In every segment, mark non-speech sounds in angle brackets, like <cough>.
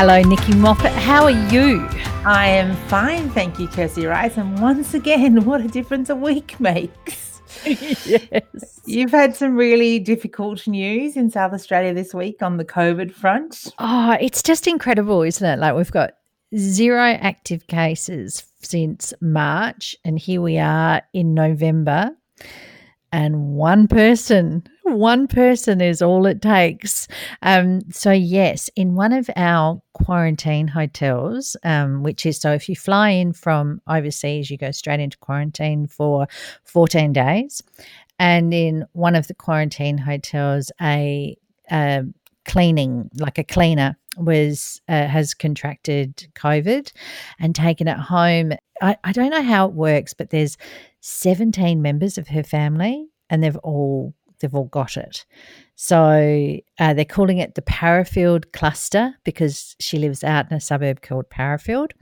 Hello, Nikki Moffat. How are you? I am fine, thank you, Kirsty Rice. And once again, <laughs> what a difference a week makes. <laughs> yes. You've had some really difficult news in South Australia this week on the COVID front. Oh, it's just incredible, isn't it? Like we've got zero active cases since March, and here we are in November, and one person, one person is all it takes. Um, so yes, in one of our quarantine hotels, um, which is so if you fly in from overseas, you go straight into quarantine for 14 days. And in one of the quarantine hotels, a, a cleaning, like a cleaner, was uh, has contracted COVID and taken it home. I, I don't know how it works, but there's 17 members of her family, and they've all they've all got it. So uh, they're calling it the Parafield cluster because she lives out in a suburb called Parafield.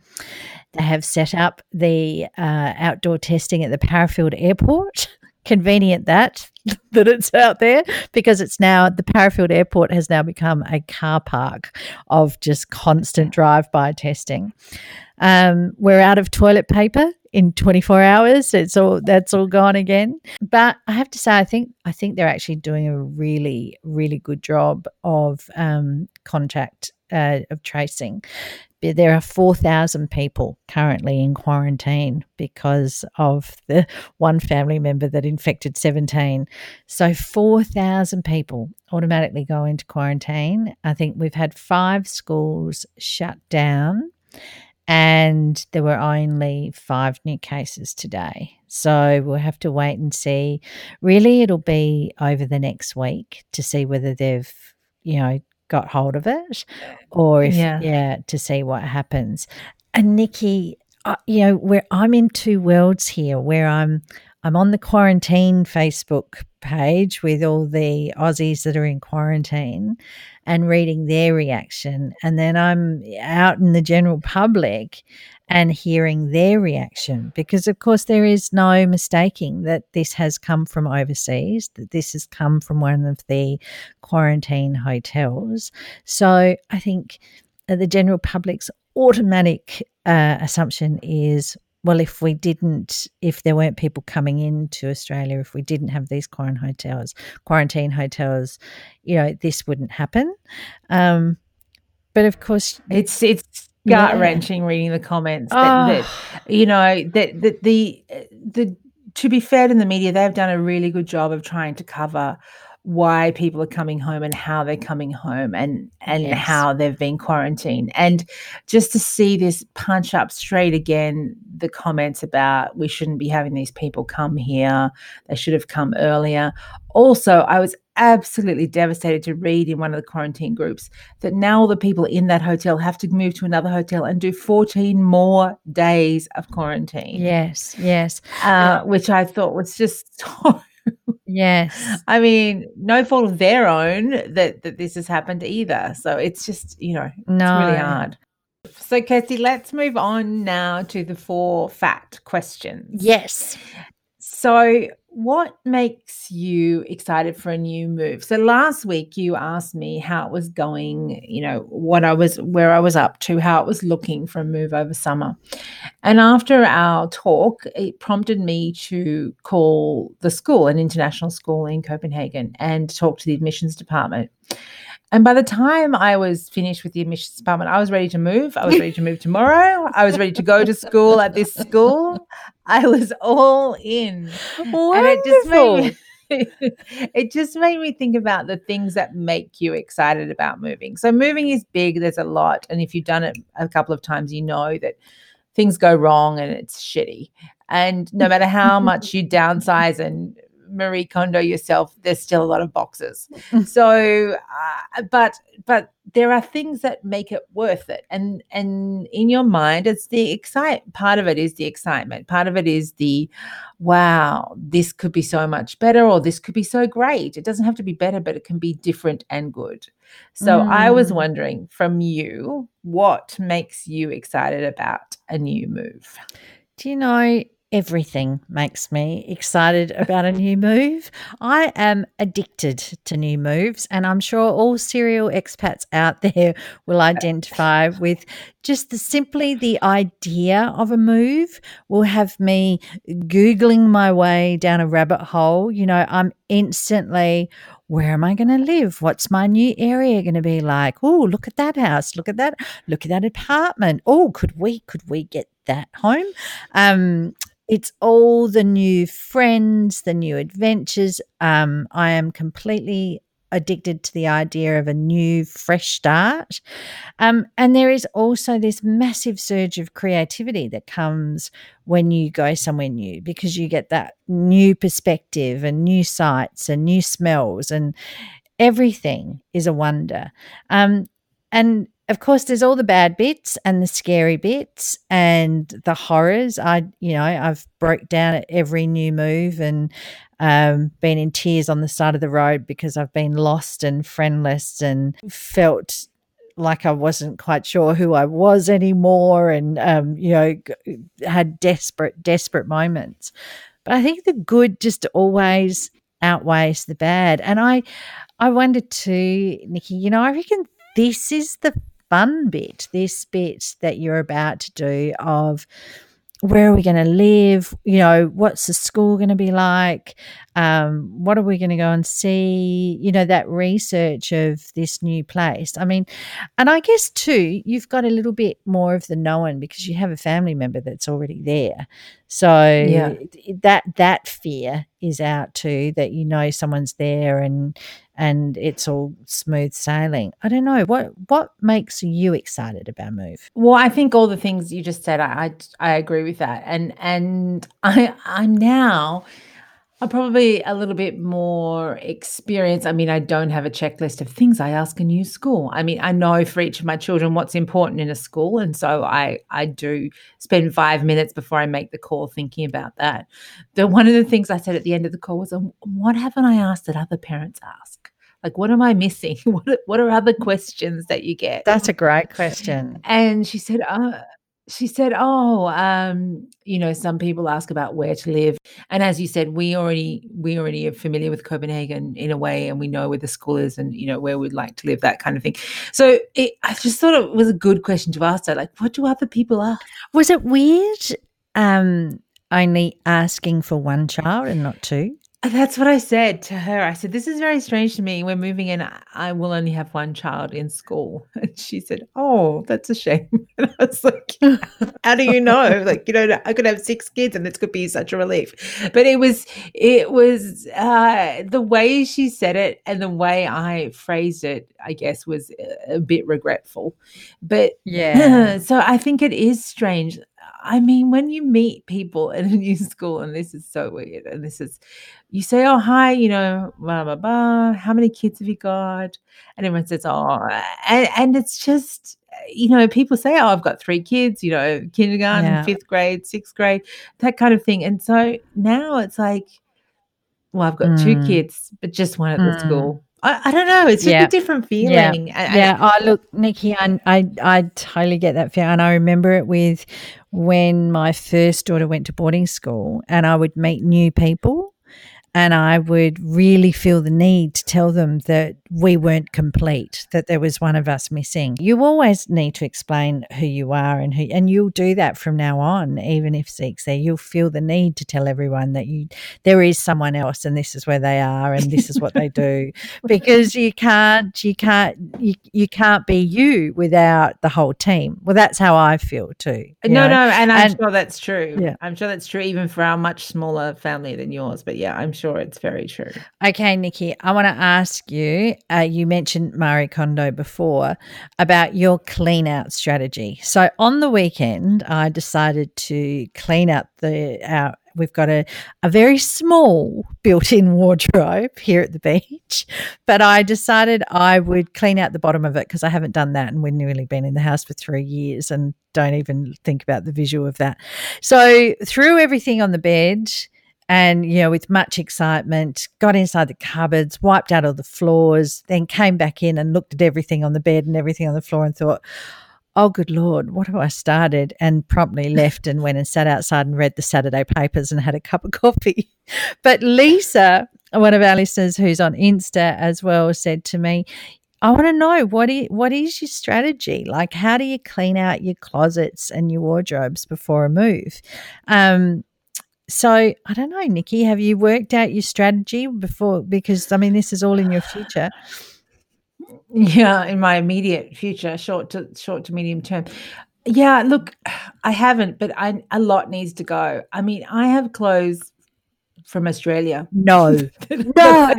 They have set up the uh, outdoor testing at the Parafield airport. <laughs> Convenient that <laughs> that it's out there because it's now the Parafield airport has now become a car park of just constant drive-by testing. Um, we're out of toilet paper in 24 hours. It's all that's all gone again. But I have to say, I think I think they're actually doing a really really good job of um, contact uh, of tracing. There are 4,000 people currently in quarantine because of the one family member that infected 17. So 4,000 people automatically go into quarantine. I think we've had five schools shut down and there were only five new cases today. So we'll have to wait and see. Really, it'll be over the next week to see whether they've, you know, got hold of it or if, yeah, yeah to see what happens. And Nikki, uh, you know, where I'm in two worlds here, where I'm I'm on the quarantine Facebook page with all the Aussies that are in quarantine and reading their reaction. And then I'm out in the general public and hearing their reaction because, of course, there is no mistaking that this has come from overseas, that this has come from one of the quarantine hotels. So I think the general public's automatic uh, assumption is well, if we didn't, if there weren't people coming into Australia, if we didn't have these quarantine hotels, quarantine hotels, you know, this wouldn't happen. Um, but of course, it's it's gut wrenching reading the comments. That, oh. that, you know that that the the to be fair to the media, they've done a really good job of trying to cover why people are coming home and how they're coming home and and yes. how they've been quarantined. And just to see this punch up straight again the comments about we shouldn't be having these people come here. They should have come earlier. Also i was absolutely devastated to read in one of the quarantine groups that now all the people in that hotel have to move to another hotel and do 14 more days of quarantine. Yes yes. Uh, which i thought was just <laughs> so Yes. I mean, no fault of their own that, that this has happened either. So it's just, you know, no. it's really hard. So, Kirsty, let's move on now to the four fat questions. Yes. So, what makes you excited for a new move? So last week you asked me how it was going, you know, what I was where I was up to, how it was looking for a move over summer. And after our talk, it prompted me to call the school, an international school in Copenhagen, and talk to the admissions department. And by the time I was finished with the admissions department, I was ready to move. I was ready to move tomorrow. I was ready to go to school at this school. I was all in. Wonderful. And it just made me, <laughs> it just made me think about the things that make you excited about moving. So moving is big, there's a lot. And if you've done it a couple of times, you know that things go wrong and it's shitty. And no matter how much you downsize and Marie Kondo yourself, there's still a lot of boxes. <laughs> so, uh, but but there are things that make it worth it, and and in your mind, it's the excite. Part of it is the excitement. Part of it is the, wow, this could be so much better, or this could be so great. It doesn't have to be better, but it can be different and good. So mm. I was mm. wondering from you, what makes you excited about a new move? Do you know? Everything makes me excited about a new move. I am addicted to new moves, and I'm sure all serial expats out there will identify with just the, simply the idea of a move will have me Googling my way down a rabbit hole. You know, I'm instantly where am I going to live? What's my new area going to be like? Oh, look at that house. Look at that. Look at that apartment. Oh, could we could we get that home? Um, it's all the new friends, the new adventures. Um, I am completely addicted to the idea of a new, fresh start. Um, and there is also this massive surge of creativity that comes when you go somewhere new because you get that new perspective and new sights and new smells and everything is a wonder. Um, and of course, there's all the bad bits and the scary bits and the horrors. I, you know, I've broke down at every new move and um, been in tears on the side of the road because I've been lost and friendless and felt like I wasn't quite sure who I was anymore, and um, you know, had desperate, desperate moments. But I think the good just always outweighs the bad, and I, I wonder too, Nikki. You know, I reckon this is the fun bit, this bit that you're about to do of where are we going to live? You know, what's the school going to be like? Um, what are we going to go and see? You know, that research of this new place. I mean, and I guess too, you've got a little bit more of the known because you have a family member that's already there. So yeah. that that fear is out too, that you know someone's there and and it's all smooth sailing. I don't know what what makes you excited about move. Well, I think all the things you just said, I I, I agree with that, and and I I'm now. I'm probably a little bit more experienced. I mean, I don't have a checklist of things I ask a new school. I mean, I know for each of my children what's important in a school, and so I I do spend five minutes before I make the call thinking about that. The one of the things I said at the end of the call was, um, "What haven't I asked that other parents ask?" Like, what am I missing? <laughs> What What are other questions that you get? That's a great question. And she said, uh, she said, "Oh, um, you know, some people ask about where to live, and as you said, we already we already are familiar with Copenhagen in a way, and we know where the school is, and you know where we'd like to live, that kind of thing. So it, I just thought it was a good question to ask her. Like, what do other people ask? Was it weird? Um, only asking for one child and not two? That's what I said to her. I said, This is very strange to me. We're moving in. I will only have one child in school. <laughs> And she said, Oh, that's a shame. <laughs> And I was like, How do you know? <laughs> Like, you know, I could have six kids and this could be such a relief. But it was, it was uh, the way she said it and the way I phrased it, I guess, was a bit regretful. But yeah. so I think it is strange. I mean, when you meet people in a new school, and this is so weird, and this is, you say, oh, hi, you know, blah, blah, blah. How many kids have you got? And everyone says, oh, and, and it's just, you know, people say, oh, I've got three kids, you know, kindergarten, yeah. fifth grade, sixth grade, that kind of thing. And so now it's like, well, I've got mm. two kids, but just one at mm. the school. I, I don't know. It's just yeah. a different feeling. Yeah. yeah. Oh, look, Nikki, I, I, I totally get that feeling. And I remember it with when my first daughter went to boarding school and I would meet new people and I would really feel the need to tell them that we weren't complete, that there was one of us missing. You always need to explain who you are and who, and you'll do that from now on, even if Zeke's there. You'll feel the need to tell everyone that you there is someone else, and this is where they are, and this is what they do, <laughs> because you can't, you can't, you, you can't be you without the whole team. Well, that's how I feel too. No, know? no, and I'm and, sure that's true. Yeah, I'm sure that's true, even for our much smaller family than yours. But yeah, I'm sure sure it's very true. Okay, Nikki, I want to ask you. Uh, you mentioned Marie Kondo before about your clean out strategy. So on the weekend, I decided to clean out the We've got a, a very small built in wardrobe here at the beach, but I decided I would clean out the bottom of it because I haven't done that and we've nearly been in the house for three years and don't even think about the visual of that. So, threw everything on the bed and you know with much excitement got inside the cupboards wiped out all the floors then came back in and looked at everything on the bed and everything on the floor and thought oh, good Lord, what have I started? And promptly <laughs> left and went and sat outside and read the Saturday papers and had a cup of <laughs> coffee. But Lisa, one of our listeners who's on Insta as well, said to me, I want to know what is, what is your strategy? Like, how do you clean out your closets and your wardrobes before a move? Um, so I don't know, Nikki, have you worked out your strategy before? Because I mean, this is all in your future. <sighs> Yeah, in my immediate future, short to short to medium term. Yeah, look, <sighs> I haven't, but I a lot needs to go. I mean, I have clothes from Australia. No, <laughs> no,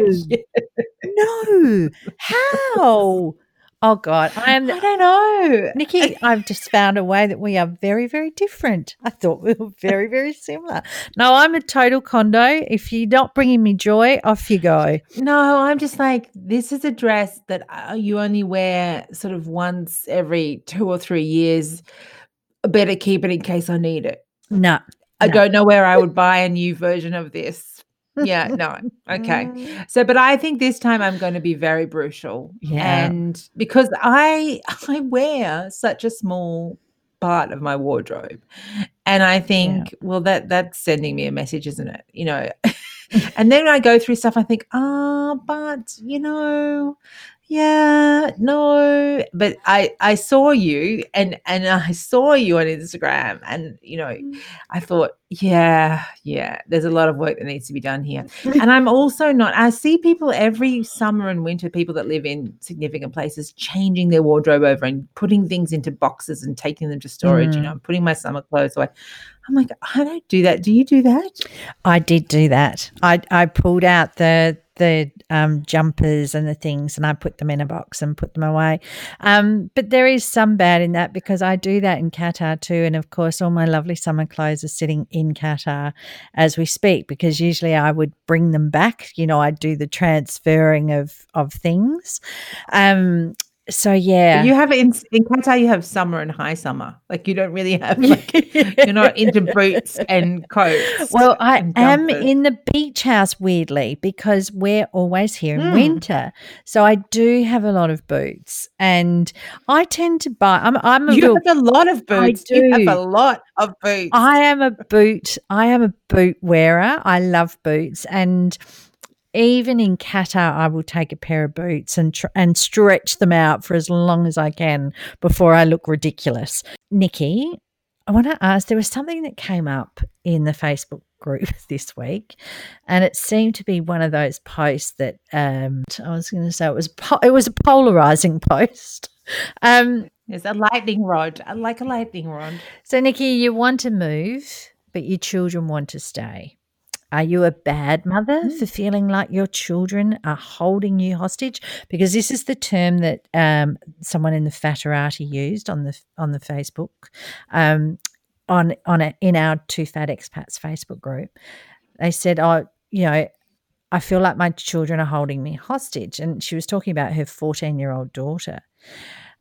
no. How? Oh God, I am. I don't know, Nikki. I've just found a way that we are very, very different. I thought we were very, <laughs> very similar. No, I'm a total Kondo. If you're not bringing me joy, off you go. No, I'm just like this is a dress that uh, you only wear sort of once every two or three years. I better keep it in case I need it. No, I no. don't know where I would buy a new version of this. Yeah, no. Okay. So but I think this time I'm going to be very brutal. Yeah. And because I <laughs> I wear such a small part of my wardrobe. And I think, well, that that's sending me a message, isn't it? You know. <laughs> and then I go through stuff, I think, ah, but you know, yeah, no. But I I saw you and and I saw you on Instagram and you know, I thought, yeah, yeah, there's a lot of work that needs to be done here. <laughs> And I'm also not, I see people every summer and winter, people that live in significant places, changing their wardrobe over and putting things into boxes and taking them to storage. You Mm. know, I'm putting my summer clothes away. I'm like, I don't do that. Do you do that? I did do that. I I pulled out the the um, jumpers and the things, and I put them in a box and put them away. Um, but there is some bad in that because I do that in Qatar too, and of course, all my lovely summer clothes are sitting in Qatar as we speak. Because usually I would bring them back. You know, I'd do the transferring of of things. Um, so yeah, You have in, in Qatar, you have summer and high summer. Like you don't really have, <laughs> like, you're not into boots and coats. Well, I am in the beach house weirdly because we're always here in Mm. winter. So I do have a lot of boots and I tend to buy I'm I'm a You real have a lot of boots I do. You have a lot of boots. I am a boot I am a boot wearer. I love boots and even in Qatar, I will take a pair of boots and tr- and stretch them out for as long as I can before I look ridiculous. Nikki, I want to ask. There was something that came up in the Facebook group <laughs> this week, and it seemed to be one of those posts that um, I was going to say it was po- it was a polarizing <laughs> post. Um, It's a lightning rod. Like a lightning rod. so, Nikki, you want to move, but your children want to stay. Are you a bad mother for feeling like your children are holding you hostage? Because this is the term that um, someone in the Fatterati used on the on the Facebook, um, on on a, in our Two Fat Expats Facebook group. They said, "Oh, you know, I feel like my children are holding me hostage," and she was talking about her fourteen year old daughter.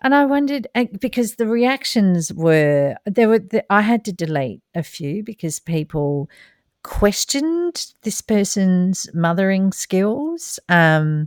And I wondered uh, because the reactions were there were the, I had to delete a few because people questioned this person's mothering skills um,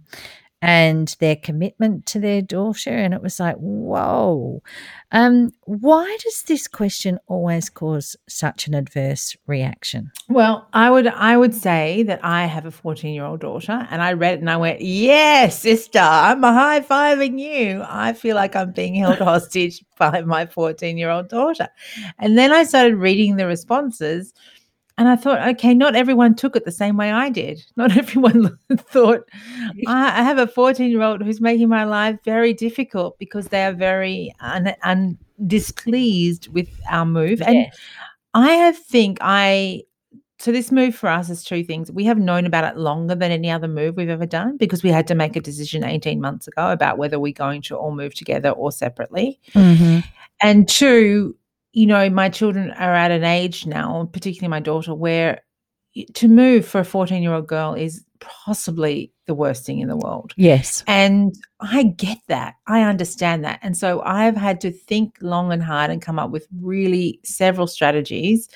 and their commitment to their daughter, and it was like, whoa, um, why does this question always cause such an adverse reaction? Well, I would I would say that I have a 14 year old daughter, and I read it and I went, "Yes, sister, I'm high fiving you. I feel like I'm being held <laughs> hostage by my 14 year old daughter." And then I started reading the responses, and I thought, okay, not everyone took it the same way I did. <laughs> Not everyone <laughs> thought I, I have a 14 year old who's making my life very difficult because they are very un, un, displeased with our move. And I have think I so this move for us is two things. We have known about it longer than any other move we've ever done because we had to make a decision 18 months ago about whether we're going to all move together or separately. Mm-hmm. And two, you know, my children are at an age now, particularly my daughter, where to move for a 14 year old girl is possibly the worst thing in the world. Yes. And I get that. I understand that. And so I've had to think long and hard and come up with really several strategies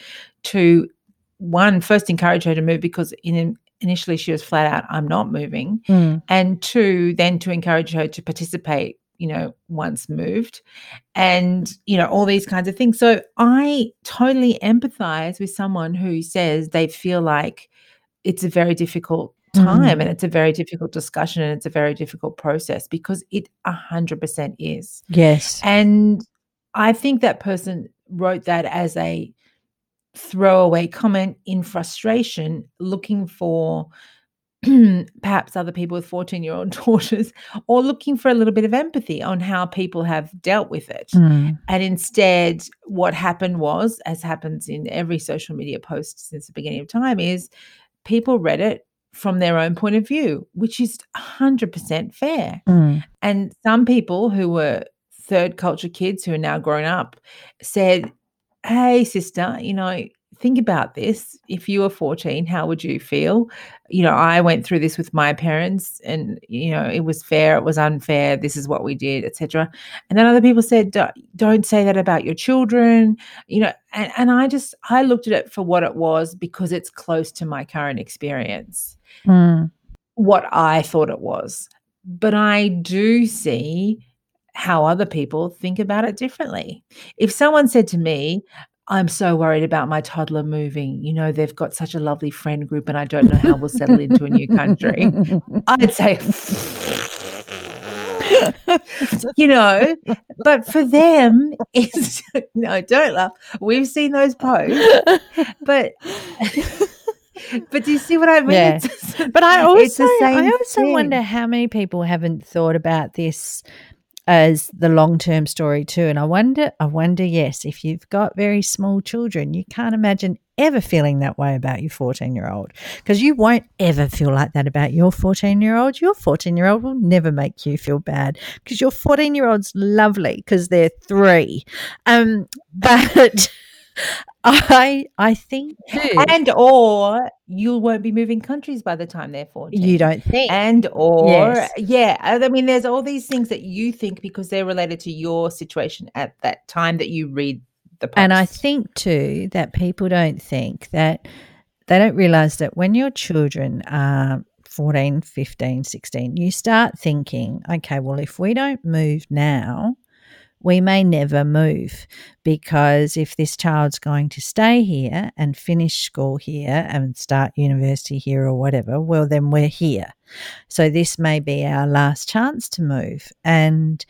to one, first encourage her to move because in initially she was flat out, I'm not moving. Mm. And two, then to encourage her to participate, you know, once moved and, you know, all these kinds of things. So I totally empathize with someone who says they feel like it's a very difficult time Mm. and it's a very difficult discussion and it's a very difficult process because it 100% is. Yes. And I think that person wrote that as a throwaway comment in frustration, looking for <clears throat> perhaps other people with 14 year old <laughs> daughters or looking for a little bit of empathy on how people have dealt with it. Mm. And instead, what happened was, as happens in every social media post since the beginning of time, is people read it from their own point of view, which is 100% fair. Mm. And some people who were third culture kids who are now grown up said, Hey, sister, you know, think about this. If you were 14, how would you feel? You know, I went through this with my parents and, you know, it was fair, it was unfair, this is what we did, etc. And then other people said, "Don't- say that about your children, you know, and, and I just, I looked at it for what it was because it's close to my current experience Mm. what I thought it was. But I do see how other people think about it differently. If someone said to me, I'm so worried about my toddler moving, you know, they've got such a lovely friend group and I don't know how we'll settle into a new country, <laughs> I'd say, <laughs> you know, but for them, <laughs> it's no, don't laugh. We've seen those posts, but. But do you see what I mean? Yeah. It's- But I also, I also thing. wonder how many people haven't thought about this as the long term story too. And I wonder, I wonder, yes, if you've got very small children, you can't imagine ever feeling that way about your 14 year old because you won't ever feel like that about your 14 year old. Your 14 year old will never make you feel bad because your 14 year old's lovely because they're three. Um, but <laughs> I, I think too, and or you won't be moving countries by the time they're 14 you don't think. and or Yes. yeah i mean there's all these things that you think because they're related to your situation at that time that you read the post. And I think too that people don't think that they don't realize that when your children are 14, 15, 16, you start thinking, okay, well, if we don't move now, we may never move because if this child's going to stay here and finish school here and start university here or whatever, well, then we're here. So this may be our last chance to move. And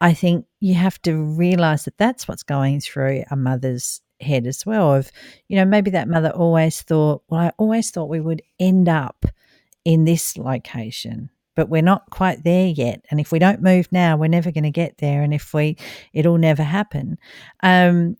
I think you have to realize that that's what's going through a mother's head as well. Of, you know, maybe that mother always thought, well, I always thought we would end up in this location, but we're not quite there yet. And if we don't move now, we're never going to get there. And if we, it'll never happen. Um,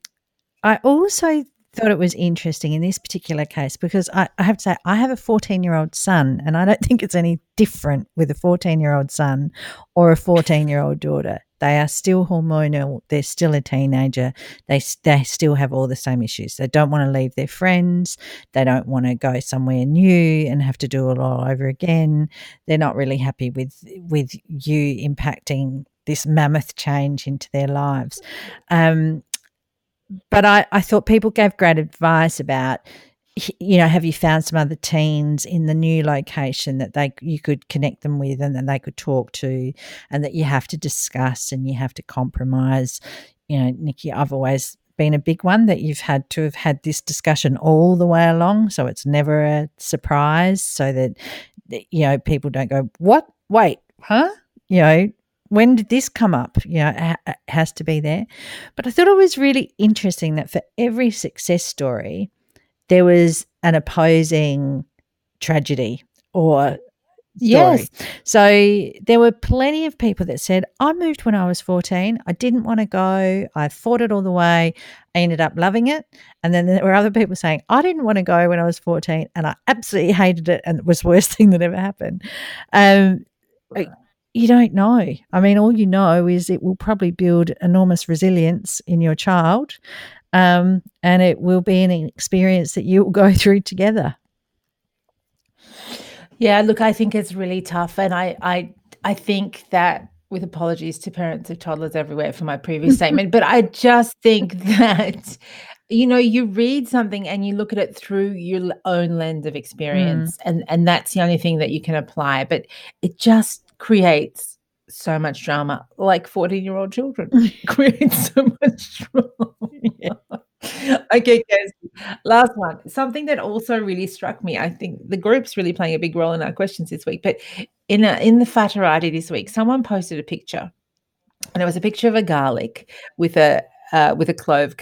I also thought it was interesting in this particular case because I, I have to say, I have a 14 year old son, and I don't think it's any different with a 14 year old son or a 14 year old daughter. They are still hormonal. They're still a teenager. They they still have all the same issues. They don't want to leave their friends. They don't want to go somewhere new and have to do it all over again. They're not really happy with with you impacting this mammoth change into their lives. Um, but I, I thought people gave great advice about you know have you found some other teens in the new location that they you could connect them with and that they could talk to and that you have to discuss and you have to compromise? You know nikki i've always been a big one that you've had to have had this discussion all the way along so it's never a surprise so that you know people don't go what? Wait huh? You know when did this come up? You know it has to be there. But I thought it was really interesting that for every success story, there was an opposing tragedy or story. Yes. So there were plenty of people that said, I moved when I was 14. I didn't want to go. I fought it all the way. I ended up loving it. And then there were other people saying, I didn't want to go when I was 14 and I absolutely hated it and it was the worst <laughs> thing that ever happened. Um, you don't know. I mean, all you know is it will probably build enormous resilience in your child, um, and it will be an experience that you will go <laughs> through together. Yeah, look, I think it's really tough, and I, I, I think that with apologies to parents of toddlers everywhere for my previous <laughs> statement, but I just think <laughs> that you know you read something and you look at it through your own lens of experience, and and that's the only thing that you can apply. But it just creates so much drama, like 14 year old children <laughs> <laughs> create so much drama. Yeah. okay, guys. Last one. Something that also really struck me. I think the group's really playing a big role in our questions this week. But in a, in the Fatterati this week, someone posted a picture, and it was a picture of a garlic with a uh, with a clove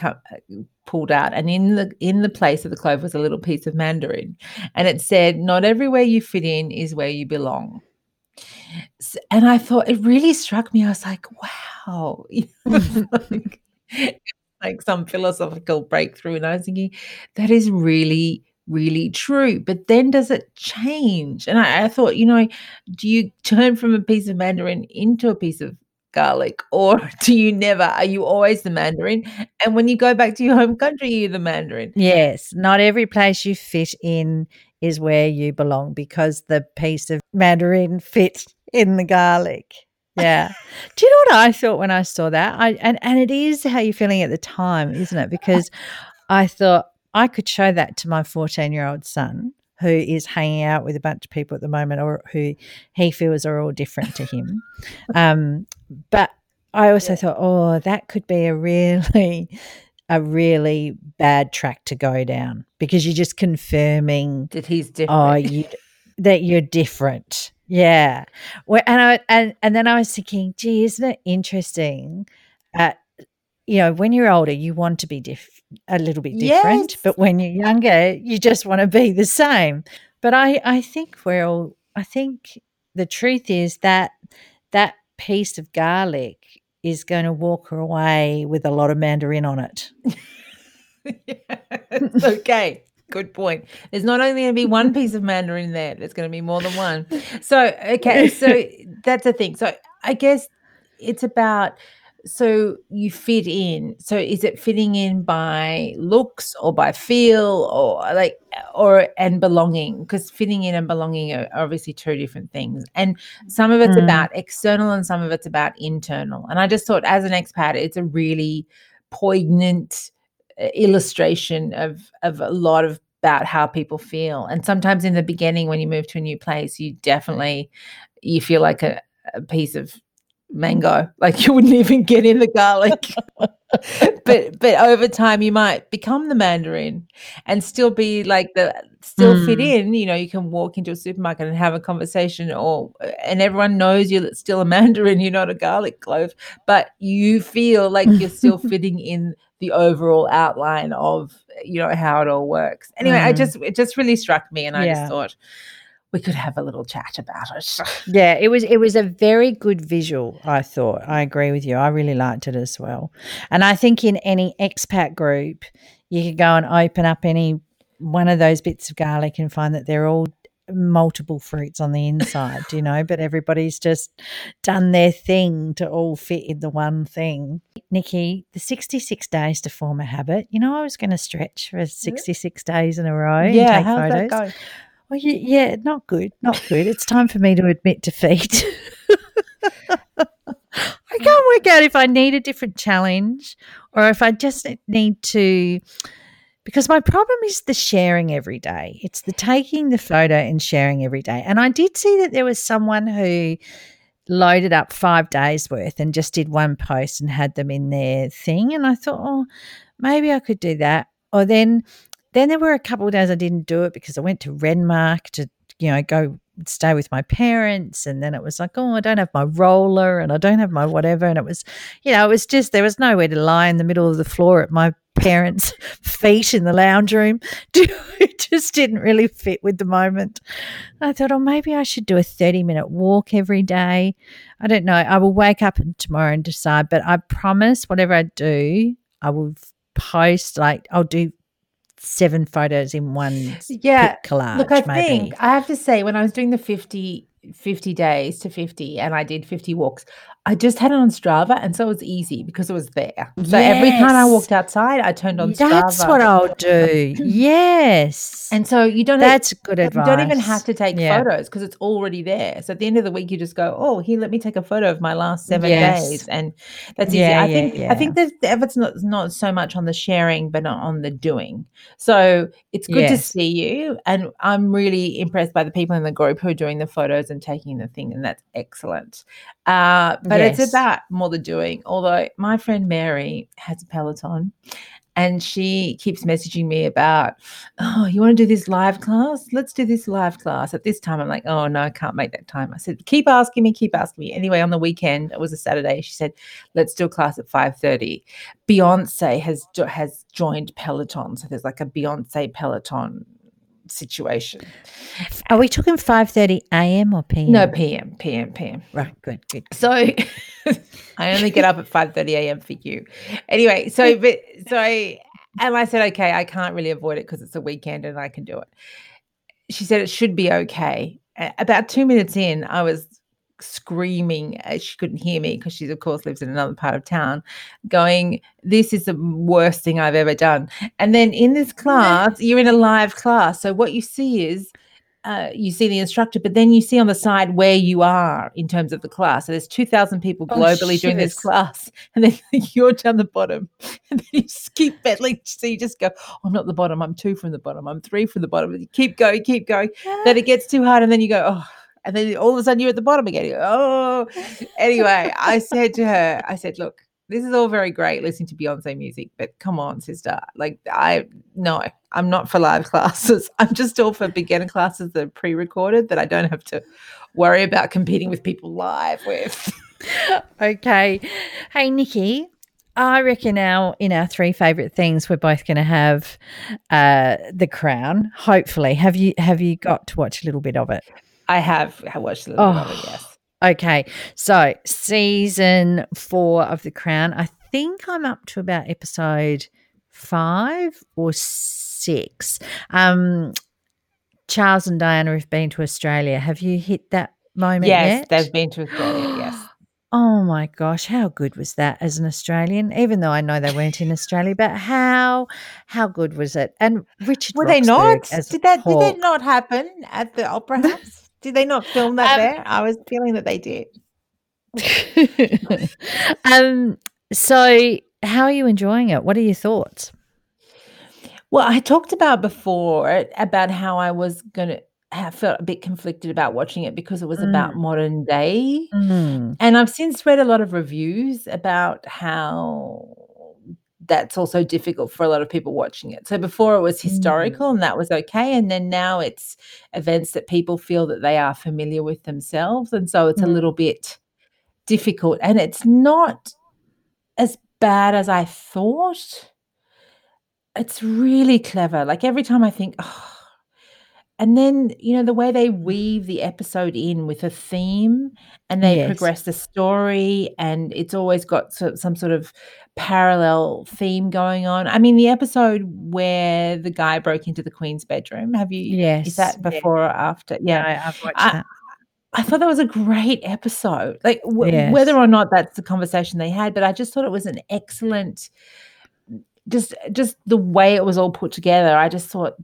pulled out, and in the in the place of the clove was a little piece of mandarin, and it said, "Not everywhere you fit in is where you belong." And I thought it really struck me. I was like, "Wow." <laughs> <laughs> like, like some philosophical breakthrough. And I was thinking, that is really, really true. But then does it change? And I, I, thought, you know, do you turn from a piece of mandarin into a piece of garlic or <laughs> do you never? Are you always the mandarin? And when you go back to your home country, you're the mandarin. Yes. Not every place you fit in is where you belong because the piece of mandarin fits in the garlic. Yeah. <laughs> Do you know what I thought when I saw that? I and and it is how you're feeling at the time, isn't it? Because I thought I could show that to my 14 year old son who is hanging out with a bunch of people at the moment or who he feels are all different to him. <laughs> Um, but I also yeah. thought, oh, that could be a really a really bad track to go down because you're just confirming that he's different. Oh, you that you're different. Yeah. Well, and I and and then I was thinking, gee, isn't it interesting? You know, when you're older, you want to be diff- a little bit different, yes. but when you're younger, you just want to be the same. But I I think we're all. I think the truth is that that piece of garlic is going to walk her away with a lot of mandarin on it. <laughs> okay. Good point. There's not only going to be one piece of Mandarin there, there's going to be more than one. So, okay, so that's the thing. So, I guess it's about so you fit in. So, is it fitting in by looks or by feel or like or and belonging? Because fitting in and belonging are obviously two different things. And some of it's mm. about external and some of it's about internal. And I just thought, as an expat, it's a really poignant illustration of of a lot of about how people feel and sometimes in the beginning when you move to a new place you definitely you feel like a, a piece of mango like you wouldn't even get in the garlic <laughs> but but over time you might become the mandarin and still be like the still mm. fit in you know you can walk into a supermarket and have a conversation or and everyone knows you're still a mandarin you're not a garlic clove but you feel like you're still <laughs> fitting in the overall outline of you know how it all works anyway mm. i just it just really struck me and i yeah. just thought we could have a little chat about it <laughs> yeah it was it was a very good visual i thought i agree with you i really liked it as well and i think in any expat group you could go and open up any one of those bits of garlic and find that they're all multiple fruits on the inside, you know, but everybody's just done their thing to all fit in the one thing. Nikki, the 66 days to form a habit, you know, I was going to stretch for mm-hmm. 66 days in a row yeah, and take how's photos. That go? Well, yeah, not good, not good. it's time for me to admit defeat. <laughs> I can't work out if I need a different challenge or if I just need to because my problem is the sharing every day. It's the taking the photo and sharing every day. And I did see that there was someone who loaded up five days worth and just did one post and had them in their thing. And I thought, oh, maybe I could do that. Or then, then there were a couple of days I didn't do it because I went to Renmark to, you know, go stay with my parents and then it was like oh i don't have my roller and i don't have my whatever and it was you know it was just there was nowhere to lie in the middle of the floor at my parents' <laughs> feet in the lounge room. <laughs> It just didn't really fit with the moment. I thought, oh, maybe I should do a 30 minute walk every day. I don't know. I will wake up tomorrow and decide, but I promise whatever I do, I will post like I'll do seven photos in one yeah collage. Look, I maybe. think I have to say when I was doing the 50 50 days to 50 and I did 50 walks. I just had it on Strava, and so it was easy because it was there. So every time I walked outside, I turned on Strava. That's what I'll do. Yes. and so you don't that's good you advice. don't even have to take Yeah. photos because it's already there. So at the end of the week, you just go, "Oh, here, let me take a photo of my last seven Yes. days," and that's easy. I yeah, think yeah. I think the the effort's not not so much on the sharing, but not on the doing. So it's good to see you, and I'm really impressed by the people in the group who are doing the photos and taking the thing, and that's excellent. Uh, but Yes. it's about more the doing. Although my friend Mary has a Peloton. And she keeps messaging me about, oh, you want to do this live class? Let's do this live class at this time. I'm like, oh no, I can't make that time. I said, keep asking me, keep asking me. Anyway, on the weekend, it was a Saturday. She said, let's do a class at 5:30. Beyonce has has joined Peloton, so there's like a Beyonce Peloton situation. Are we talking 5:30 a.m. or p.m.? No, PM, PM, PM. Right, good, good. So <laughs> I only get up at 5:30 a.m. for you. Anyway, so <laughs> but so and I said, okay, I can't really avoid it because it's a weekend and I can do it. She said it should be okay. About two minutes in, I was screaming. uh, She couldn't hear me because she, of course, lives in another part of town, going, This is the worst thing I've ever done. And then in this class, you're in a live class. So what you see is uh, you see the instructor, but then you see on the side where you are in terms of the class. So there's 2,000 people Oh, globally doing this class, <laughs> and then <laughs> you're down the bottom, <laughs> and then you just keep battling. So you just go, "Oh, I'm not the bottom, I'm two from the bottom, I'm three from the bottom. You keep going, keep going. Then it gets too hard, and then you go, Oh, and then all of a sudden you're at the bottom again. Oh, anyway, I said to her, I said, look, this is all very great listening to Beyonce music, but come on, sister. Like, I no, I'm not for live <laughs> classes. I'm just all for beginner classes that are pre-recorded that I don't have to worry about competing with people live with. <laughs> Okay. Hey, Nikki. I reckon now in our three favorite things, we're both going to have uh, the Crown. Hopefully, have you have you got to watch a little bit of it? I have I watched a little bit of it, Oh. yes. Okay, so season four of The Crown. I think I'm up to about episode five or six. Um, Charles and Diana have been to Australia. Have you hit that moment Yes, yet? they've been to Australia, <gasps> yes. Oh my gosh, how good was that as an Australian? Even though I know they weren't in Australia, but how how good was it? And Richard Were they not? Did that did that not happen at the Opera House? Did they not film that Um, there? I was feeling that they did. <laughs> um. So, how are you enjoying it? What are your thoughts? Well, I talked about before about how I was gonna have felt a bit conflicted about watching it because it was about modern day. Mm. And I've since read a lot of reviews about how that's also difficult for a lot of people watching it. So before it was Mm. historical and that was okay. And then now it's events that people feel that they are familiar with themselves. And so it's a Mm. little bit difficult. And it's not as bad as I thought. It's really clever. Like every time I think, oh, and then, you know, the way they weave the episode in with a theme and they Yes. progress the story, and it's always got some sort of parallel theme going on. I mean, the episode where the guy broke into the Queen's bedroom, have you? Yes. Is that Yeah. before or after? Yeah. Yeah, I've watched I- that. I thought that was a great episode. Like w- Yes. whether or not that's the conversation they had, but I just thought it was an excellent just just the way it was all put together. I just thought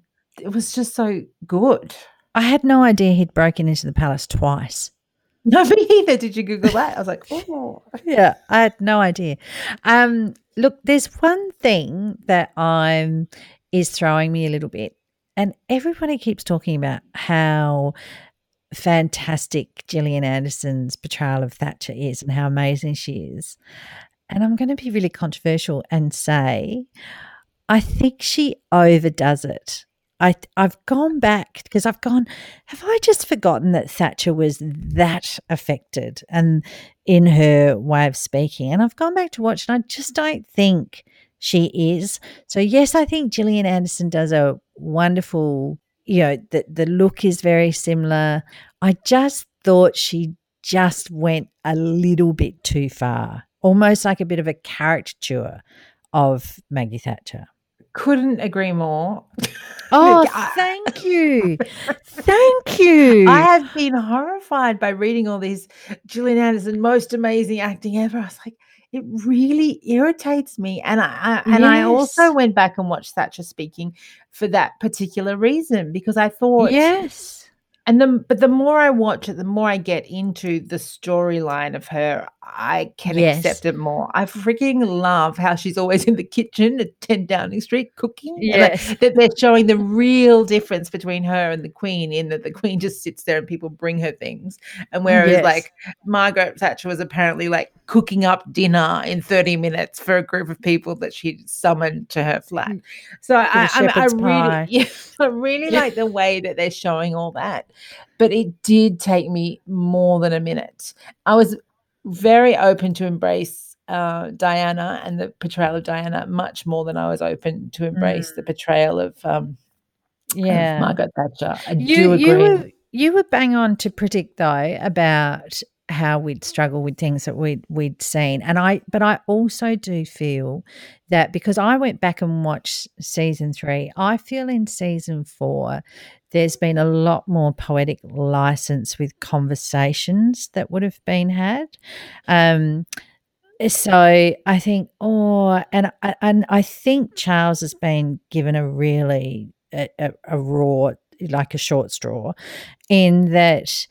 it was just so good. I had no idea he'd broken into the palace twice. <laughs> No, me either. Did you Google that? I was like, <laughs> oh, Yeah, I had no idea. Um, look, there's one thing that I'm is throwing me a little bit, and everybody keeps talking about how fantastic Gillian Anderson's portrayal of Thatcher is and how amazing she is. And I'm going to be really controversial and say, I think she overdoes it. I, I've gone back because I've gone, have I just forgotten that Thatcher was that affected and in her way of speaking? And I've gone back to watch and I just don't think she is. So, yes, I think Gillian Anderson does a wonderful, you know, the, the look is very similar. I just thought she just went a little bit too far, almost like a bit of a caricature of Maggie Thatcher. Couldn't agree more. Oh, thank you. <laughs> Thank you. I have been horrified by reading all these Gillian Anderson most amazing acting ever. I was like, it really irritates me, and I, I and I also went back and watched Thatcher speaking for that particular reason because I thought, yes. and the but the more I watch it, the more I get into the storyline of her. I can Yes. accept it more. I freaking love how she's always in the kitchen at 10 Downing Street cooking. and, like, that they're showing the real difference between her and the Queen, in that the Queen just sits there and people bring her things. And whereas Yes. like Margaret Thatcher was apparently like cooking up dinner in 30 minutes for a group of people that she'd summoned to her flat. So I, I, <laughs> I really yeah, I really like the way that they're showing all that. But it did take me more than a minute. I was very open to embrace uh, Diana and the portrayal of Diana much more than I was open to embrace the portrayal of, um, of Yeah. Margaret Thatcher. I you, do agree. You were, you were bang on to predict though about how we'd struggle with things that we'd we'd seen, and I. But I also do feel that because I went back and watched season three, I feel in season four there's been a lot more poetic license with conversations that would have been had. Um, so I think, oh, and I- and I think Charles has been given a really a, a, a raw, like a short straw, in that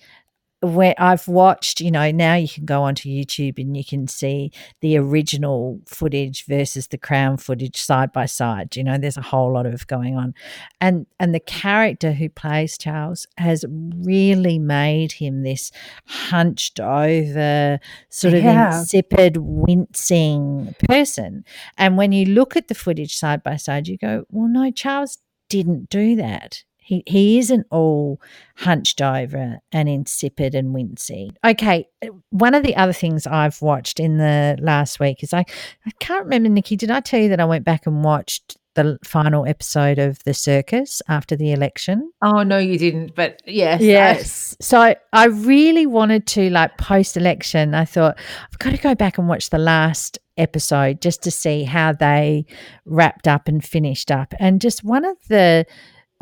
where I've watched, you know, now you can go onto YouTube and you can see the original footage versus the crown footage side by side. You know, there's a whole lot of going on. And and the character who plays Charles has really made him this hunched over, sort of Yeah. insipid, wincing person. And when you look at the footage side by side, you go, well, no, Charles didn't do that. He, he isn't all hunched over and insipid and wincy. Okay, one of the other things I've watched in the last week is I, I can't remember, Nikki, did I tell you that I went back and watched the final episode of The Circus after the election? oh no, you didn't. But yes, I- Yes. So I, I really wanted to, like, post election, I thought, I've got to go back and watch the last episode just to see how they wrapped up and finished up. And just one of the,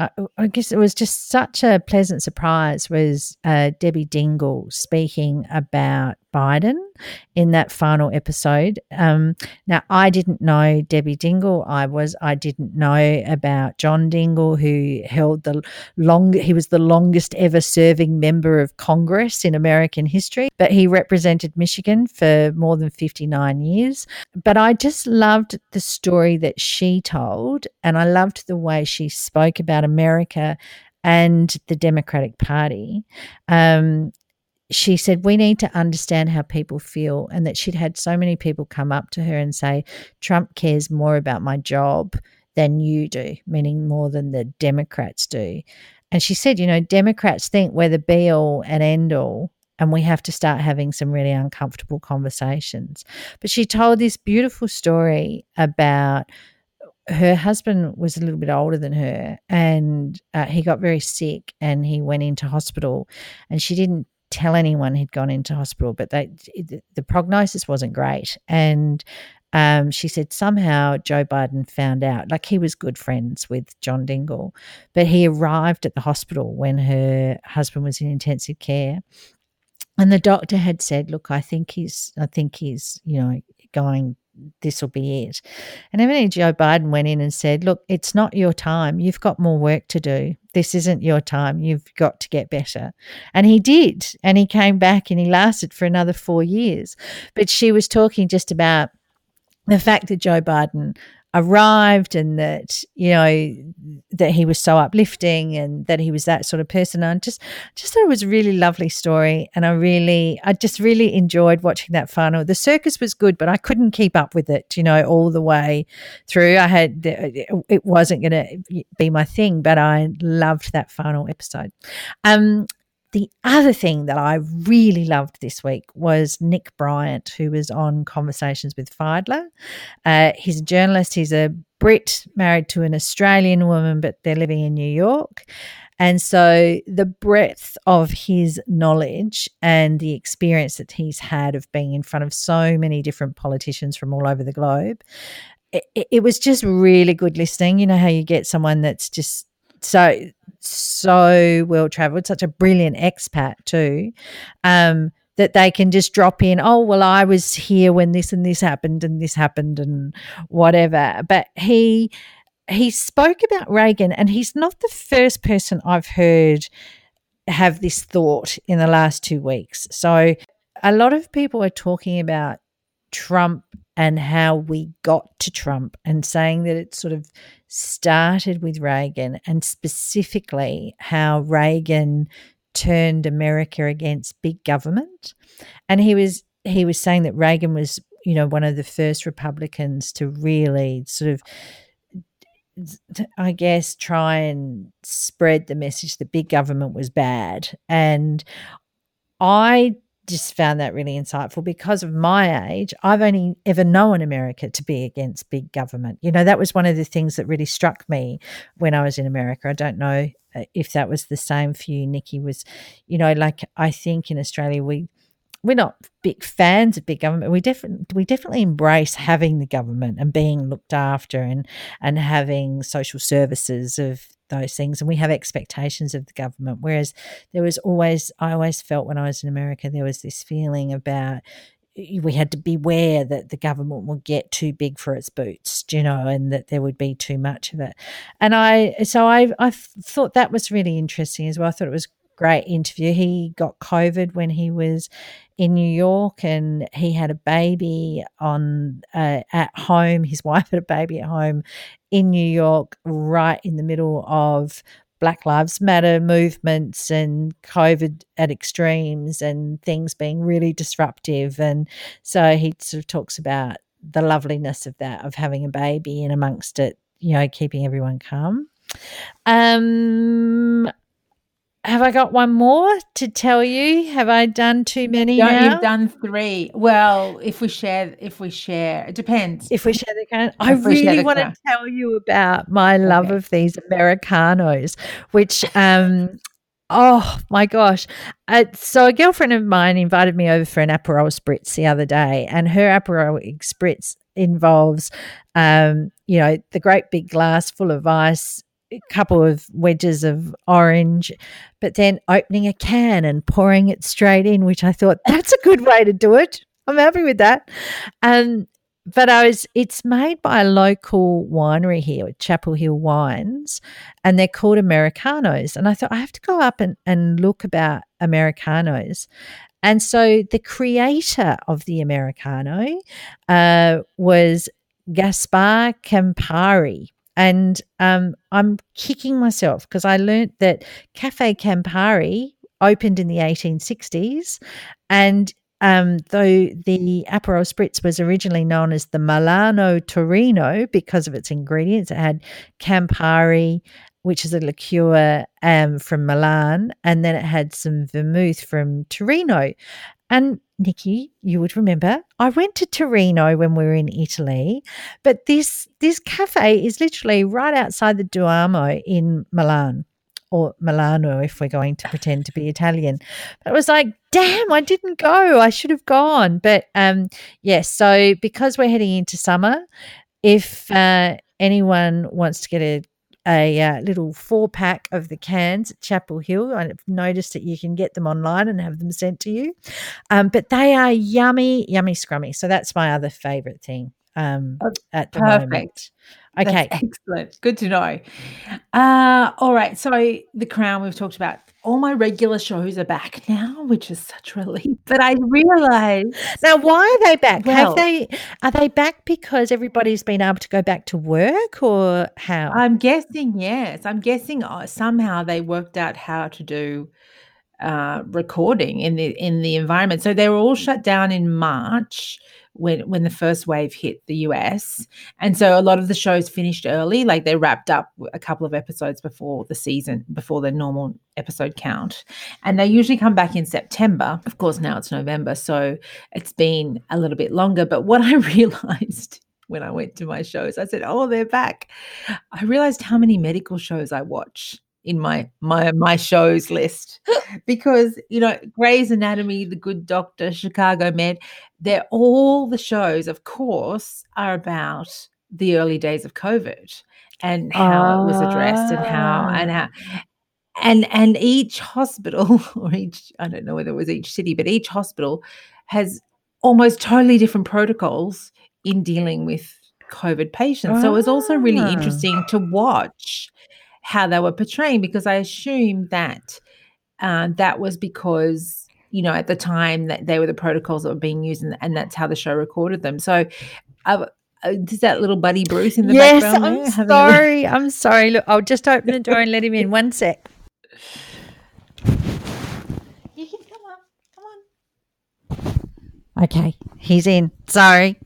uh, I guess it was just such a pleasant surprise was uh, Debbie Dingell speaking about Biden in that final episode. Um, now, I didn't know Debbie Dingell. I was I didn't know about John Dingell, who held the long. He was the longest ever serving member of Congress in American history, but he represented Michigan for more than fifty nine years. But I just loved the story that she told, and I loved the way she spoke about America and the Democratic Party. Um, she said, We need to understand how people feel, and that she'd had so many people come up to her and say, Trump cares more about my job than you do, meaning more than the Democrats do. And she said, You know, Democrats think we're the be all and end all, and we have to start having some really uncomfortable conversations. But she told this beautiful story about her husband was a little bit older than her and uh, he got very sick and he went into hospital and she didn't tell anyone he'd gone into hospital but they the prognosis wasn't great and um, she said somehow Joe Biden found out, like he was good friends with John Dingell, but he arrived at the hospital when her husband was in intensive care. And the doctor had said, Look, I think he's, I think he's, you know, going, this will be it. And evidently Joe Biden went in and said, Look, it's not your time. You've got more work to do. This isn't your time. You've got to get better. And he did. And he came back and he lasted for another four years. But she was talking just about the fact that Joe Biden arrived and that you know that he was so uplifting and that he was that sort of person. And just just thought it was a really lovely story. And i really i just really enjoyed watching that final. The circus was good but i couldn't keep up with it you know all the way through. I had it wasn't going to be my thing but i loved that final episode. Um the other thing that I really loved this week was Nick Bryant, who was on Conversations with Fidler. Uh, he's a journalist. He's a Brit married to an Australian woman, but they're living in New York. And so the breadth of his knowledge and the experience that he's had of being in front of so many different politicians from all over the globe, it, it was just really good listening. You know how you get someone that's just so so well traveled, such a brilliant expat too. Um, that they can just drop in, oh, well, I was here when this and this happened and this happened and whatever. But he he spoke about Reagan, and he's not the first person I've heard have this thought in the last two weeks. So a lot of people are talking about Trump and how we got to Trump and saying that it sort of started with Reagan and specifically how Reagan turned America against big government. And he was he was saying that Reagan was, you know, one of the first Republicans to really sort of I guess, try and spread the message that big government was bad. And I just found that really insightful because of my age. I've only ever known America to be against big government. You know, that was one of the things that really struck me when I was in America. I don't know uh, if that was the same for you, Nikki. Was, you know, like I think in Australia, we, we're not big fans of big government. We definitely we definitely embrace having the government and being looked after and and having social services of those things and we have expectations of the government whereas there was always i always felt when i was in america there was this feeling about we had to beware that the government would get too big for its boots, you know, and that there would be too much of it. And I, so I, I thought that was really interesting as well. I thought it was great interview. He got COVID when he was in New York, and he had a baby on uh, at home. His <laughs> wife had a baby at home in New York, right in the middle of Black Lives Matter movements and COVID at extremes and things being really disruptive. And so he sort of talks about the loveliness of that, of having a baby and amongst it, you know, keeping everyone calm. Um, have I got one more to tell you? Have I done too many No, now? you've done three. Well, if we share, if we share, it depends. if we share the can, I If we share really want to tell you about my love Okay. of these Americanos, which, um, oh my gosh. Uh, so a girlfriend of mine invited me over for an Aperol Spritz the other day, and her Aperol Spritz involves, um, you know, the great big glass full of ice, couple of wedges of orange, but then opening a can and pouring it straight in, which I thought that's a good way to do it. I'm happy with that. Um, but I was it's made by a local winery here, Chapel Hill Wines, and they're called Americanos. And I thought I have to go up and, and look about Americanos. And so the creator of the Americano uh, was Gaspar Campari. And um, I'm kicking myself because I learnt that Cafe Campari opened in the 1860s and um, though the Aperol Spritz was originally known as the Milano Torino because of its ingredients, it had Campari, which is a liqueur um, from Milan, and then it had some vermouth from Torino. And Nikki, you would remember, I went to Torino when we were in Italy, but this this cafe is literally right outside the Duomo in Milan or Milano if we're going to pretend to be <laughs> Italian. But it was like, damn, I didn't go. I should have gone. But um, yes, so because we're heading into summer, if uh, anyone wants to get a a uh, little four pack of the cans at Chapel Hill. I've noticed that you can get them online and have them sent to you. Um, but they are yummy, yummy scrummy. So that's my other favorite thing um, Oh, at the moment. Perfect. Okay. That's excellent. Good to know. Uh, all right. So The Crown, we've talked about. All my regular shows are back <laughs> now, which is such relief. But I realize Now, why are they back? Well- Have they are they back because everybody's been able to go back to work, or how? I'm guessing yes. I'm guessing uh, somehow they worked out how to do uh, recording in the in the environment. So they were all shut down in March when when the first wave hit the US, and so a lot of the shows finished early. Like they wrapped up a couple of episodes before the season, before the normal episode count, and they usually come back in September. Of course, now it's November, so it's been a little bit longer. But what <laughs> I realized when I went to my shows. I said, "Oh, they're back." I realized how many medical shows I watch in my my my shows list <laughs> because you know Grey's Anatomy, The Good Doctor, Chicago Med, they're all the shows. Of course, are about the early days of COVID. and how it was addressed and how and Ah. how and and each hospital <laughs> or each I don't know whether it was each city, but each hospital has almost totally different protocols in dealing with COVID patients. So it was also really Ah. interesting to watch how they were portraying because I assume that uh, that was because you know at the time that they were the protocols that were being used and, and that's how the show recorded them. So uh, uh, is that little buddy Bruce in the yes, background? I'm there having a sorry. I'm sorry. Look, I'll just open the door and let him in. One sec. You can come up. Come on. Okay, he's in. Sorry,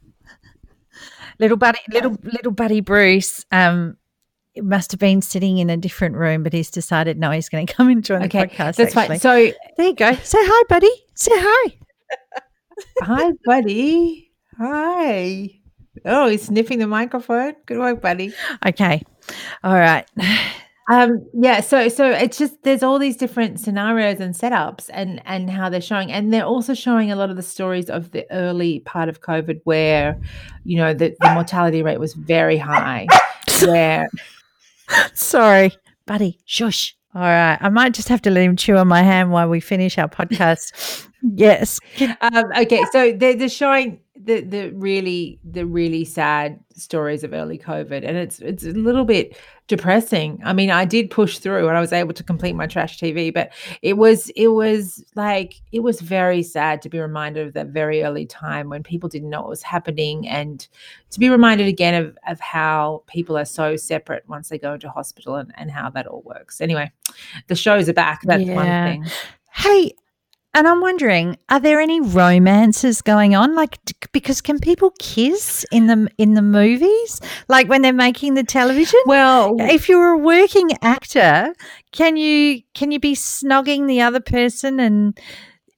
little buddy, little little buddy Bruce. Um, it must have been sitting in a different room, but he's decided no, he's going <laughs> to come and join Okay, the podcast. that's actually. fine. So there you go. Say hi, buddy. Say hi. <laughs> Hi, buddy. Hi. Oh, he's sniffing the microphone. Good work, buddy. Okay. All right. <sighs> Um, yeah, so so it's just there's all these different scenarios and setups and and how they're showing, and they're also showing a lot of the stories of the early part of COVID where, you know, the, the mortality rate was very high. <laughs> Where <laughs> Sorry, buddy. Shush. All right. I might just have to let him chew on my hand while we finish our podcast. <laughs> yes. um, okay, so they're, they're showing the the really the really sad stories of early COVID, and it's it's a little bit depressing. I mean, I did push through, and I was able to complete my trash TV, but it was it was like it was very sad to be reminded of that very early time when people didn't know what was happening, and to be reminded again of of how people are so separate once they go into hospital and and how that all works. Anyway, the shows are back. That's one thing. Hey, and I'm wondering, are there any romances going on? Like, because can people kiss in the in the movies, like when they're making the television? Well, If you're a working actor, can you can you be snogging the other person? And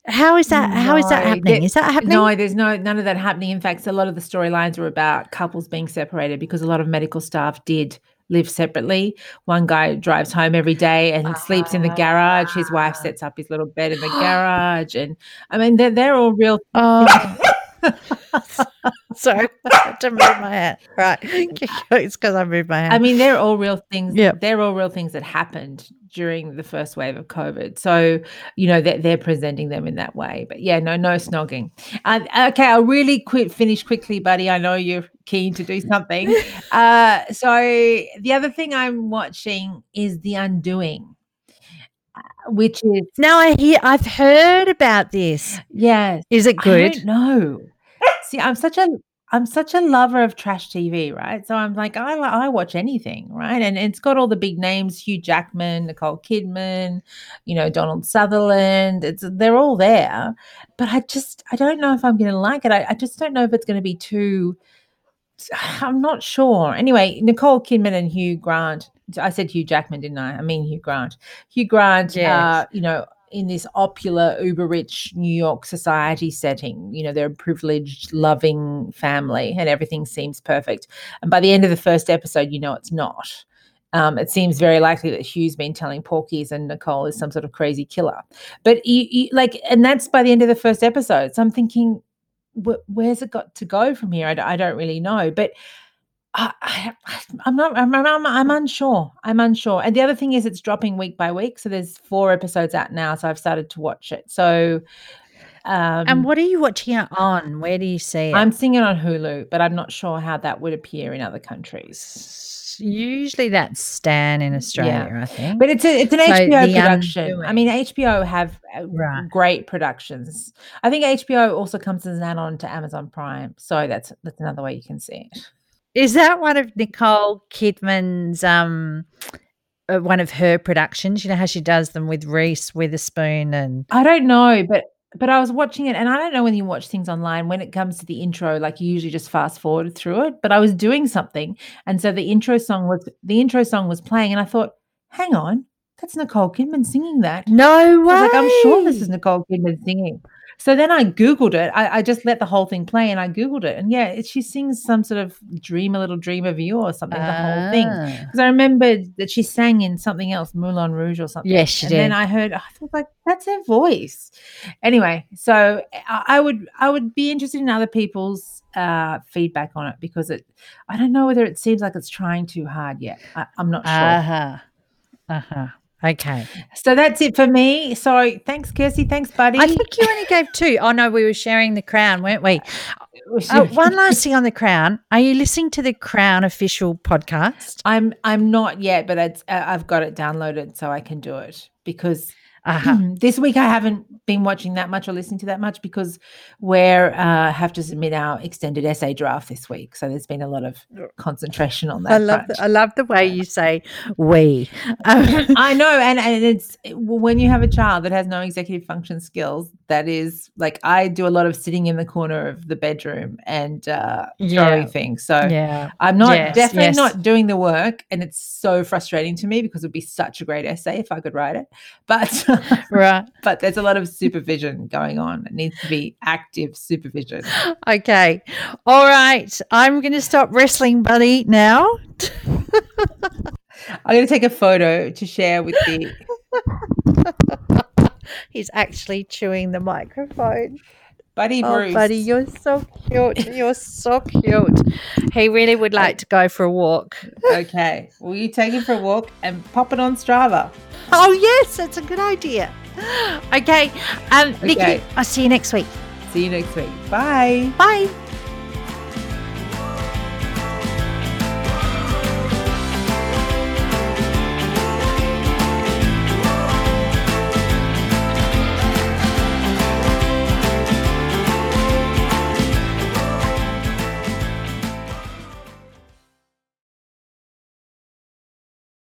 how is that? How is that happening? there- Is that happening? No, there's no none of that happening. In fact, a lot of the storylines were about couples being separated because a lot of medical staff did live separately. One guy drives home every day and sleeps in the garage. His wife Ah. sets up his little bed in the <gasps> garage, and I mean they're they're all real. <laughs> Oh. <laughs> Sorry, <laughs> I had to move my hand. Right, it's because I moved my hand. I mean they're all real things. Yep. they're all real things that happened during the first wave of COVID. So you know they're, they're presenting them in that way. But yeah, no, no snogging. Uh, okay, I'll really quick finish quickly, buddy. I know you're keen to do <laughs> something. Uh, so the other thing I'm watching is The Undoing, uh, which is now I hear. I've heard about this. yes, Is it good? No. <laughs> See, I'm such a I'm such a lover of trash TV, right? So I'm like, I I watch anything, right? And it's got all the big names: Hugh Jackman, Nicole Kidman, you know, Donald Sutherland. It's they're all there, but I just I don't know if I'm going to like it. I, I just don't know if it's going to be too. <sighs> I'm not sure. Anyway, Nicole Kidman and Hugh Grant. I said Hugh Jackman, didn't I? I mean Hugh Grant. Hugh Grant, uh, you know, in this opulent, uber rich New York society setting. You know, they're a privileged, loving family, and everything seems perfect. And by the end of the first episode, you know it's not. Um, it seems very likely that Hugh's been telling Porky's and Nicole is some sort of crazy killer. But you, you, like, and that's by the end of the first episode. So I'm thinking, wh- where's it got to go from here? I, d- I don't really know. But I, I, I'm not. I'm, I'm, I'm unsure. I'm unsure. And the other thing is, it's dropping week by week. So there's four episodes out now. So I've started to watch it. So, um, and what are you watching it on? Where do you see it? I'm seeing it on Hulu, but I'm not sure how that would appear in other countries. Usually that's Stan in Australia, I think. But it's a, it's an So HBO production. I mean, HBO have uh, Right. great productions. I think HBO also comes as an add-on to Amazon Prime, so that's that's another way you can see it. Is that one of Nicole Kidman's um uh, one of her productions? You know how she does them with Reese Witherspoon and I don't know, but but I was watching it, and I don't know when you watch things online. When it comes to the intro, like you usually just fast forward through it. But I was doing something, and so the intro song was the intro song was playing, and I thought, hang on, that's Nicole Kidman singing that. No way. I was like, I'm sure this is Nicole Kidman singing. So then I Googled it. I, I, just let the whole thing play and I Googled it. And yeah, it, she sings some sort of dream, a little dream of you or something, the whole thing. Ah. Because I remembered that she sang in something else, Moulin Rouge or something. Yes, she did. and then. I heard, I was like, that's her voice. Anyway, so I, I would I would be interested in other people's uh, feedback on it because it I don't know whether it seems like it's trying too hard yet. I, I'm not sure. Uh-huh. Uh huh. Okay. so that's it for me. So thanks, Kirsty. Thanks, buddy. I think you only gave two. Oh no, we were sharing the crown, weren't we? Oh, <laughs> one last thing on the crown. Are you listening to the Crown official podcast? I'm I'm not yet, but uh, I've got it downloaded so I can do it because Uh-huh. this week I haven't been watching that much or listening to that much because we're uh, have to submit our extended essay draft this week. So there's been a lot of concentration on that. I love the, I love the way you say we. Um, <laughs> <laughs> I know, and, and it's when you have a child that has no executive function skills. That is like I do a lot of sitting in the corner of the bedroom and uh, throwing Yeah. things. So yeah. I'm not Yes, definitely yes. not doing the work, and it's so frustrating to me because it would be such a great essay if I could write it. But <laughs> <laughs> Right. but there's a lot of supervision going on. It needs to be active supervision. Okay. All right. I'm going to stop wrestling, buddy, now. I'm going to take a photo to share with the. <laughs> He's actually chewing the microphone. Buddy Oh, Bruce. buddy, you're so cute. You're so cute. He really would like to go for a walk. Okay. Will you take him for a walk and pop it on Strava? Oh, yes, that's a good idea. <gasps> Okay. Um, Nikki, I'll see you next week. See you next week. Bye. Bye.